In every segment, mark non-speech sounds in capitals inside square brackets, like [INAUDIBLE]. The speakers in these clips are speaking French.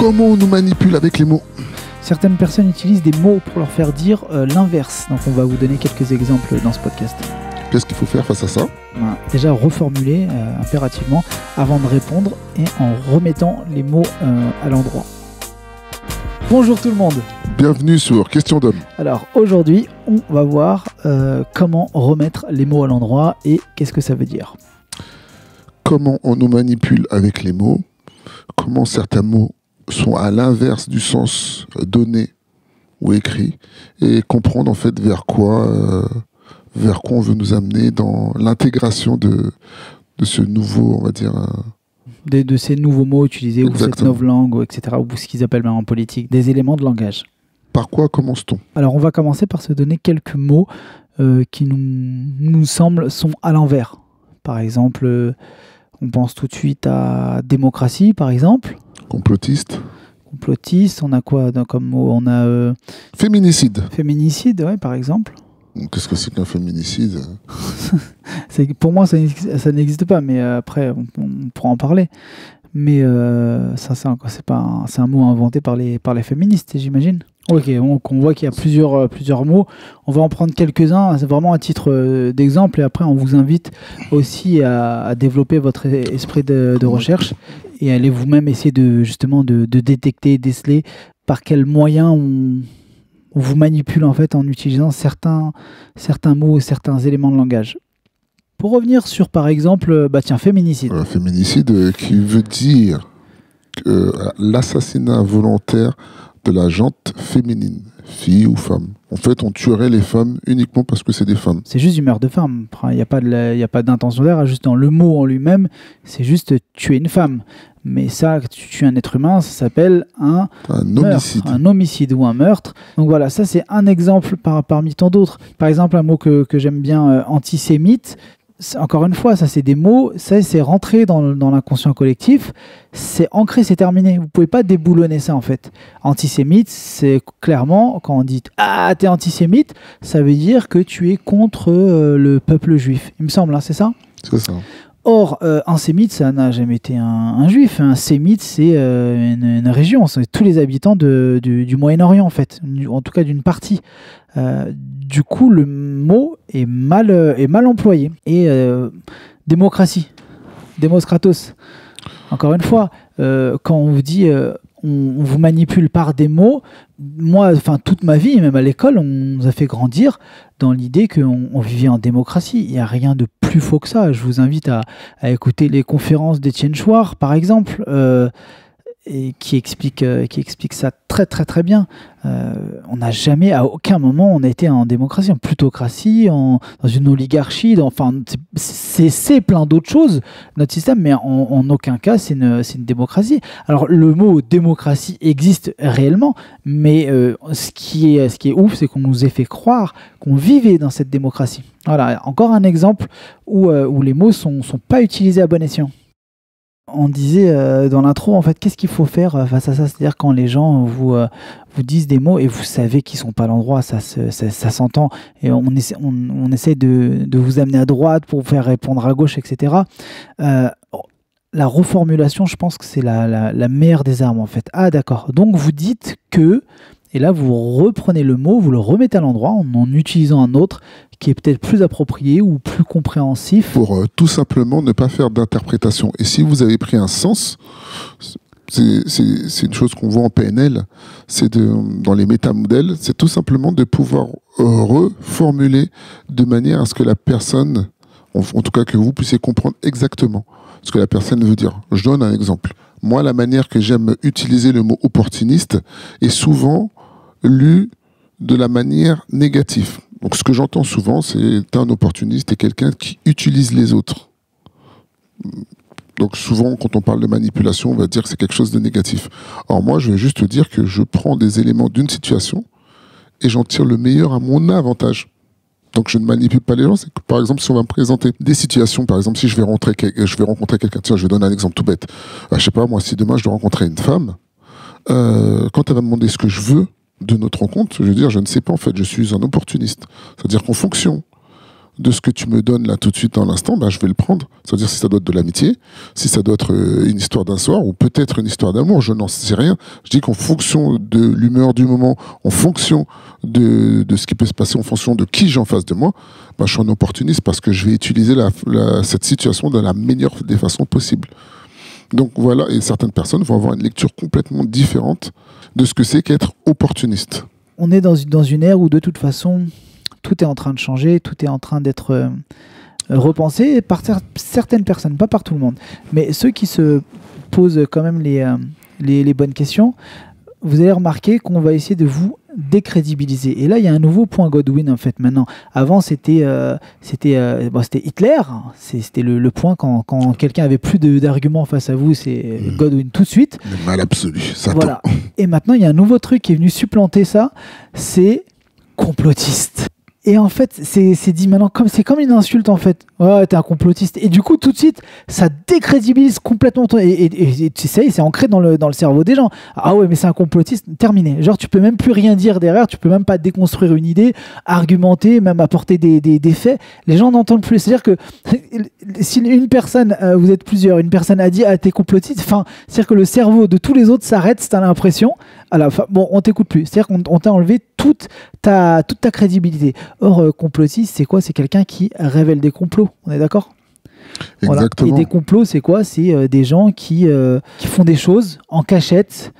Comment on nous manipule avec les mots Certaines personnes utilisent des mots pour leur faire dire euh, l'inverse. Donc on va vous donner quelques exemples dans ce podcast. Qu'est-ce qu'il faut faire face à ça Voilà. Déjà reformuler euh, impérativement avant de répondre et en remettant les mots euh, à l'endroit. Bonjour tout le monde. Bienvenue sur Question d'homme. Alors aujourd'hui, on va voir comment remettre les mots à l'endroit et qu'est-ce que ça veut dire. Comment on nous manipule avec les mots Comment certains mots sont à l'inverse du sens donné ou écrit Et comprendre en fait vers quoi, euh, vers quoi on veut nous amener dans l'intégration de, de ce nouveau, on va dire, euh, De, de ces nouveaux mots utilisés ou cette nouvelle langue, etc. Ou ce qu'ils appellent même en politique, des éléments de langage. par quoi commence-t-on? Alors on va commencer par se donner quelques mots euh, qui nous, nous semblent sont à l'envers. Par exemple, euh, on pense tout de suite à démocratie, par exemple. Complotiste Complotiste, on a quoi dans- comme mot On a euh, Féminicide. féminicide, ouais, par exemple. Qu'est-ce que c'est qu'un féminicide [LAUGHS] C'est- Pour moi, ça, ça n'existe pas, mais euh, après, on, on pourra en parler. Mais euh, ça, c'est pas un, c'est un mot inventé par les, par les féministes, j'imagine. Ok, donc on voit qu'il y a plusieurs, euh, plusieurs mots. On va en prendre quelques-uns, c'est vraiment à titre euh, d'exemple, et après, on vous invite aussi à, à développer votre e- esprit de, de recherche et aller vous-même essayer de justement de, détecter, déceler par quels moyens on, vous manipule en fait en utilisant certains, certains mots, certains éléments de langage. Pour revenir sur, par exemple, euh, bah tiens, féminicide. Un féminicide euh, qui veut dire euh, l'assassinat volontaire de la jante féminine, fille ou femme. En fait, on tuerait les femmes uniquement parce que c'est des femmes. C'est juste du meurtre de femme. Il n'y a pas de la- il y a pas d'intention derrière. Juste dans le mot en lui-même, c'est juste tuer une femme. Mais ça, tu tues un être humain, ça s'appelle un Un homicide. un homicide ou un meurtre. Donc voilà, ça c'est un exemple par- parmi tant d'autres. Par exemple, un mot que, que j'aime bien, euh, antisémite. Encore une fois, ça c'est des mots, ça c'est rentré dans, l'inconscient collectif, c'est ancré, c'est terminé. Vous pouvez pas déboulonner ça en fait. Antisémite, c'est clairement quand on dit ah t'es antisémite, ça veut dire que tu es contre euh, le peuple juif. Il me semble, hein, c'est ça? C'est ça. Or, euh, un sémite, ça n'a jamais été un, un juif. Un sémite, c'est euh, une, une région, c'est tous les habitants de- du, du Moyen-Orient, en fait, en tout cas d'une partie. Euh, du coup, le mot est mal, euh, est mal employé. Et euh, démocratie, démoskratos. Encore une fois, quand on vous dit on, vous manipule par des mots, moi, enfin toute ma vie, même à l'école, on nous a fait grandir dans l'idée qu'on on vivait en démocratie. Il n'y a rien de plus faux que ça. Je vous invite à, écouter les conférences d'Étienne Chouard, par exemple, et qui, explique, euh, qui explique ça très très très bien. Euh, on n'a jamais, à aucun moment, on a été en démocratie, en plutocratie, en, dans une oligarchie, enfin, c'est- plein d'autres choses, notre système, mais en, aucun cas, c'est une, une démocratie. Alors, le mot démocratie existe réellement, mais euh, ce, qui est, ce qui est ouf, c'est qu'on nous ait fait croire qu'on vivait dans cette démocratie. Voilà, encore un exemple où, où les mots sont, sont pas utilisés à bon escient. On disait euh, dans l'intro, en fait, qu'est-ce qu'il faut faire euh, face à ça? C'est-à-dire quand les gens vous, euh, vous disent des mots et vous savez qu'ils sont pas à l'endroit, ça, ça, ça s'entend, et on essaie, on, on essaie de, de vous amener à droite pour vous faire répondre à gauche, etc. Euh, la reformulation, je pense que c'est la, la meilleure des armes, en fait. Ah, d'accord. Donc, vous dites que, et là, vous reprenez le mot, vous le remettez à l'endroit en en utilisant un autre qui est peut-être plus approprié ou plus compréhensif. Pour euh, tout simplement ne pas faire d'interprétation. Et si vous avez pris un sens, c'est une chose qu'on voit en PNL, c'est dans les métamodèles, c'est tout simplement de pouvoir euh, reformuler de manière à ce que la personne, en tout cas que vous puissiez comprendre exactement ce que la personne veut dire. Je donne un exemple. Moi, la manière que j'aime utiliser le mot opportuniste est souvent lu de la manière négative. Donc, ce que j'entends souvent, c'est un opportuniste, t'es quelqu'un qui utilise les autres. Donc, souvent, quand on parle de manipulation, on va dire que c'est quelque chose de négatif. Or, moi, je vais juste te dire que je prends des éléments d'une situation et j'en tire le meilleur à mon avantage. Donc, je ne manipule pas les gens. Par exemple, si on va me présenter des situations, par exemple, si je vais, je vais rencontrer quelqu'un, tiens, je vais donner un exemple tout bête. Euh, je sais pas, moi, si demain je dois rencontrer une femme, euh, quand elle va me demander ce que je veux de notre rencontre, je vais dire, je ne sais pas, en fait, je suis un opportuniste. C'est-à-dire qu'en fonction de ce que tu me donnes là tout de suite dans l'instant, bah, je vais le prendre. C'est-à-dire si ça doit être de l'amitié, si ça doit être euh, une histoire d'un soir ou peut-être une histoire d'amour, je n'en sais rien. Je dis qu'en fonction de l'humeur du moment, en fonction de, de, ce qui peut se passer, en fonction de qui j'ai en face de moi, bah, je suis un opportuniste parce que je vais utiliser cette situation de la meilleure des façons possibles. Donc voilà, et certaines personnes vont avoir une lecture complètement différente de ce que c'est qu'être opportuniste. On est dans, dans une ère où de toute façon, tout est en train de changer, tout est en train d'être euh, repensé par certaines personnes, pas par tout le monde. Mais ceux qui se posent quand même les, euh, les, les bonnes questions, vous allez remarquer qu'on va essayer de vous décrédibiliser. Et là, il y a un nouveau point Godwin en fait maintenant. Avant, c'était euh, c'était euh, bon, c'était Hitler. C'était le, le, point quand, quand quelqu'un avait plus d'arguments face à vous, c'est mmh. Godwin tout de suite. Le mal absolu. Ça voilà. Et maintenant, il y a un nouveau truc qui est venu supplanter ça. C'est complotiste. Et en fait, c'est dit maintenant comme c'est comme une insulte en fait. Ouais, t'es un complotiste. Et du coup, tout de suite, ça décrédibilise complètement. Ton... Et, tu sais, c'est ancré dans le, dans le cerveau des gens. Ah ouais, mais c'est un complotiste. Terminé. Genre, tu peux même plus rien dire derrière. Tu peux même pas déconstruire une idée, argumenter, même apporter des, des, des faits. Les gens n'entendent plus. C'est-à-dire que si une personne, euh, vous êtes plusieurs, une personne a dit ah t'es complotiste. Enfin, c'est-à-dire que le cerveau de tous les autres s'arrête. C'est l'impression. Fin, bon, on t'écoute plus. C'est-à-dire qu'on t'a enlevé toute ta toute ta crédibilité. Or, euh, complotiste, c'est quoi? C'est quelqu'un qui révèle des complots. On est d'accord? Exactement. Et des complots, c'est quoi? C'est euh, des gens qui, euh, qui font des choses en cachette.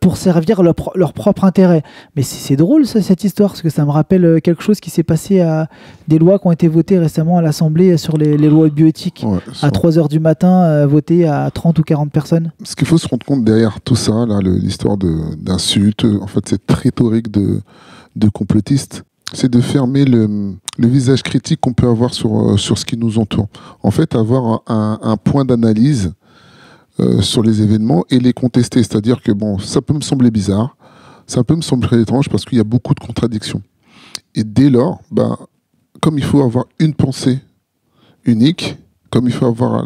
Pour servir leur, leur, propre intérêt. Mais c'est drôle ça, cette histoire, parce que ça me rappelle quelque chose qui s'est passé à des lois qui ont été votées récemment à l'Assemblée sur les, les, lois bioéthiques. Ouais, à 3h du matin, votées à 30 ou 40 personnes. Ce qu'il faut se rendre compte derrière tout ça, l'histoire d'insultes, en fait cette rhétorique de, de complotistes, c'est de fermer le, le, visage critique qu'on peut avoir sur, euh, sur ce qui nous entoure. En fait, avoir un, un point d'analyse euh, sur les événements et les contester. C'est-à-dire que, bon, ça peut me sembler bizarre, ça peut me sembler étrange parce qu'il y a beaucoup de contradictions. Et dès lors, ben, comme il faut avoir une pensée unique, comme il faut avoir,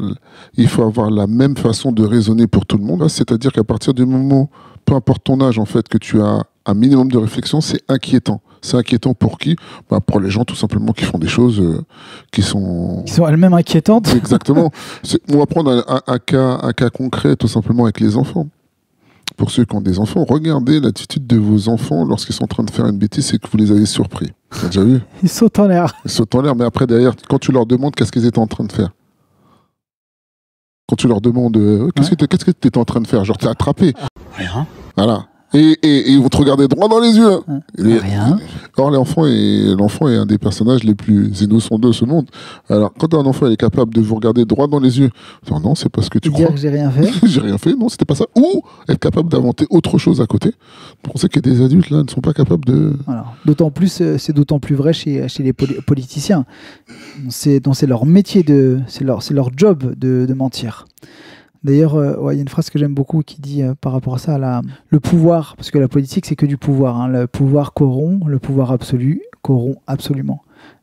il faut avoir la même façon de raisonner pour tout le monde, hein, c'est-à-dire qu'à partir du moment, peu importe ton âge, en fait, que tu as un minimum de réflexion, c'est inquiétant. C'est inquiétant pour qui bah Pour les gens tout simplement qui font des choses euh, qui sont... Qui sont elles-mêmes inquiétantes. Exactement. [LAUGHS] on va prendre un, un, cas, un cas concret tout simplement avec les enfants. Pour ceux qui ont des enfants, regardez l'attitude de vos enfants lorsqu'ils sont en train de faire une bêtise et que vous les avez surpris. Tu as déjà vu? [LAUGHS] Ils sautent en l'air. Ils sautent en l'air, mais après derrière, quand tu leur demandes qu'est-ce qu'ils étaient en train de faire quand tu leur demandes euh, qu'est-ce ouais. que tu étais en train de faire, genre t'es attrapé. Rien. Voilà et, et, vont te regarder droit dans les yeux. Hein. Les, Rien. Or, l'enfant est, l'enfant est un des personnages les plus innocents de ce monde. Alors, quand un enfant est capable de vous regarder droit dans les yeux, dire non, c'est parce que tu crois. dire que j'ai rien fait. [LAUGHS] j'ai rien fait, non, c'était pas ça. Ou être capable d'inventer autre chose à côté. On sait que des adultes, là, ne sont pas capables de. Voilà. D'autant plus, euh, c'est d'autant plus vrai chez, chez les politiciens. C'est, donc c'est leur métier de, c'est leur, c'est leur job de, de mentir. D'ailleurs, euh, il y a une phrase que j'aime beaucoup qui dit euh, par rapport à ça, le pouvoir, parce que la politique c'est que du pouvoir, hein, le pouvoir corrompt, le pouvoir absolu corrompt absolument.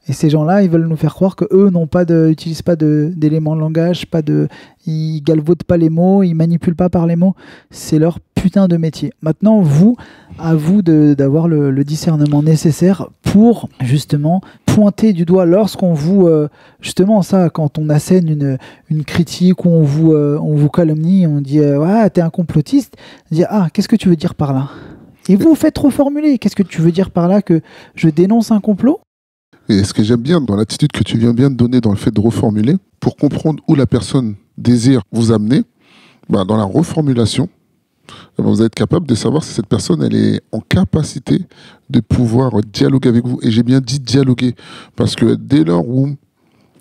Et ces gens-là, ils veulent nous faire croire que eux n'ont pas de, pas d'éléments de, de, langage, pas de, ils galvaudent pas les mots, ils manipulent pas par les mots. C'est leur putain de métier. Maintenant, vous, à vous d'avoir le, discernement nécessaire pour justement pointer du doigt lorsqu'on vous, euh, justement ça, quand on assène une, une critique ou on vous, euh, on vous calomnie, on dit euh, ouais t'es un complotiste, dire ah qu'est-ce que tu veux dire par là? Et vous faites reformuler. Qu'est-ce que tu veux dire par là que je dénonce un complot? Et ce que j'aime bien dans l'attitude que tu viens bien de donner dans le fait de reformuler, pour comprendre où la personne désire vous amener, bah dans la reformulation, vous allez être capable de savoir si cette personne est en capacité de pouvoir dialoguer avec vous. Et j'ai bien dit dialoguer, parce que dès lors où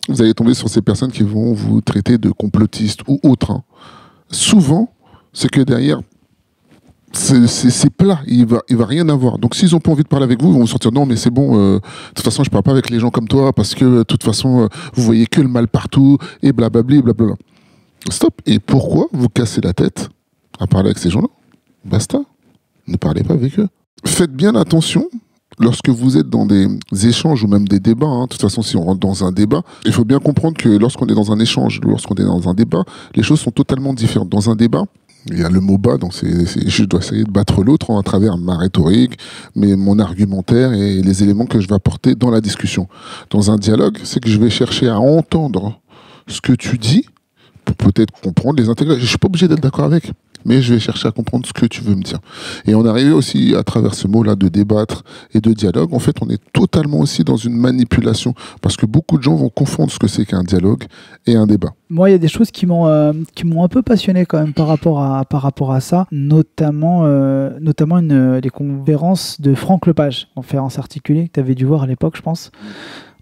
vous allez tomber sur ces personnes qui vont vous traiter de complotiste ou autre, hein, souvent, c'est que derrière, c'est plat, il va, il va rien avoir. Donc s'ils ont pas envie de parler avec vous, ils vont vous sortir non mais c'est bon, euh, de toute façon je parle pas avec les gens comme toi parce que de toute façon euh, vous voyez que le mal partout et blablabli blablabla. Stop. Et pourquoi vous cassez la tête à parler avec ces gens-là Basta. Ne parlez pas avec eux. Faites bien attention lorsque vous êtes dans des échanges ou même des débats, hein, de toute façon, si on rentre dans un débat, il faut bien comprendre que lorsqu'on est dans un échange, lorsqu'on est dans un débat, les choses sont totalement différentes. Dans un débat, Il y a le mot bas, donc je dois essayer de battre l'autre à travers ma rhétorique, mais mon argumentaire et les éléments que je vais apporter dans la discussion. Dans un dialogue, c'est que je vais chercher à entendre ce que tu dis pour peut-être comprendre, les intégrer. Je suis pas obligé d'être d'accord avec, mais je vais chercher à comprendre ce que tu veux me dire. Et on arrive aussi à travers ce mot-là de débattre et de dialogue. En fait, on est totalement aussi dans une manipulation parce que beaucoup de gens vont confondre ce que c'est qu'un dialogue et un débat. Moi, il y a des choses qui m'ont euh, qui m'ont un peu passionné quand même par rapport à par rapport à ça, notamment euh, notamment une euh, des conférences de Franck Lepage, conférence articulée que tu avais dû voir à l'époque, je pense.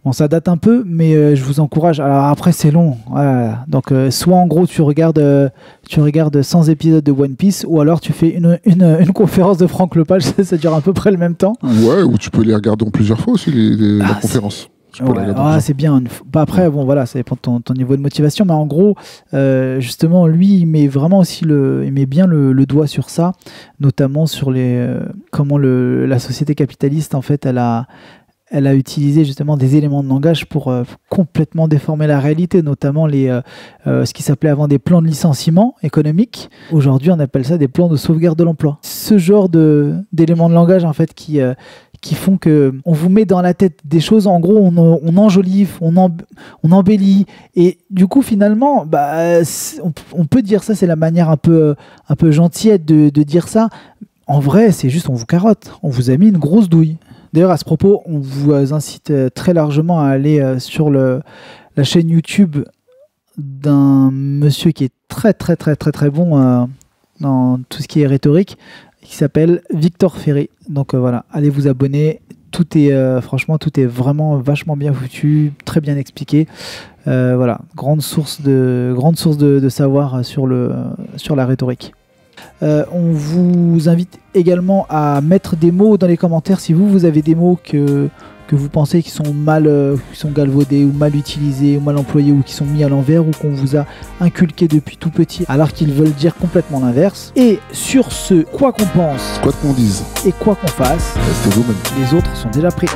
Bon, ça date un peu, mais euh, je vous encourage. Alors après, c'est long. Voilà. Donc, euh, soit en gros, tu regardes, euh, tu regardes 100 épisodes de One Piece, ou alors tu fais une, une, [LAUGHS] une conférence de Franck Lepage. Ça, [LAUGHS] ça dure à peu près le même temps. Ouais, ou tu peux les regarder en plusieurs fois aussi, les, les- la Ah, c'est- conférence. Ouais, ah, c'est bien. Bah, après, bon, voilà, ça dépend de ton, ton niveau de motivation. Mais en gros, euh, justement, lui, il met vraiment aussi le, il met bien le, le doigt sur ça, notamment sur les, euh, comment le, la société capitaliste, en fait, elle a, elle a utilisé justement des éléments de langage pour euh, complètement déformer la réalité, notamment les, euh, euh, ce qui s'appelait avant des plans de licenciement économique. Aujourd'hui, on appelle ça des plans de sauvegarde de l'emploi. Ce genre d'éléments de langage, en fait, qui, qui font que on vous met dans la tête des choses. En gros, on, enjolive, on, em- on embellit, et du coup, finalement, bah, on, peut dire ça. C'est la manière un peu, un peu gentillette de, de dire ça. En vrai, c'est juste on vous carotte. On vous a mis une grosse douille. D'ailleurs, à ce propos, on vous incite euh, très largement à aller euh, sur la chaîne YouTube d'un monsieur qui est très très très très très bon euh, dans tout ce qui est rhétorique, qui s'appelle Victor Ferry. Donc voilà, allez vous abonner. Tout est franchement, tout est vraiment vachement bien foutu, très bien expliqué. Voilà, grande source de grande source de savoir sur le sur la rhétorique. Euh, on vous invite également à mettre des mots dans les commentaires si vous, vous avez des mots que, que vous pensez qui sont mal euh, qui sont galvaudés ou mal utilisés ou mal employés ou qui sont mis à l'envers ou qu'on vous a inculqué depuis tout petit alors qu'ils veulent dire complètement l'inverse. Et sur ce, quoi qu'on pense Quoi qu'on dise, et quoi qu'on fasse, restez vous-même. les autres sont déjà pris.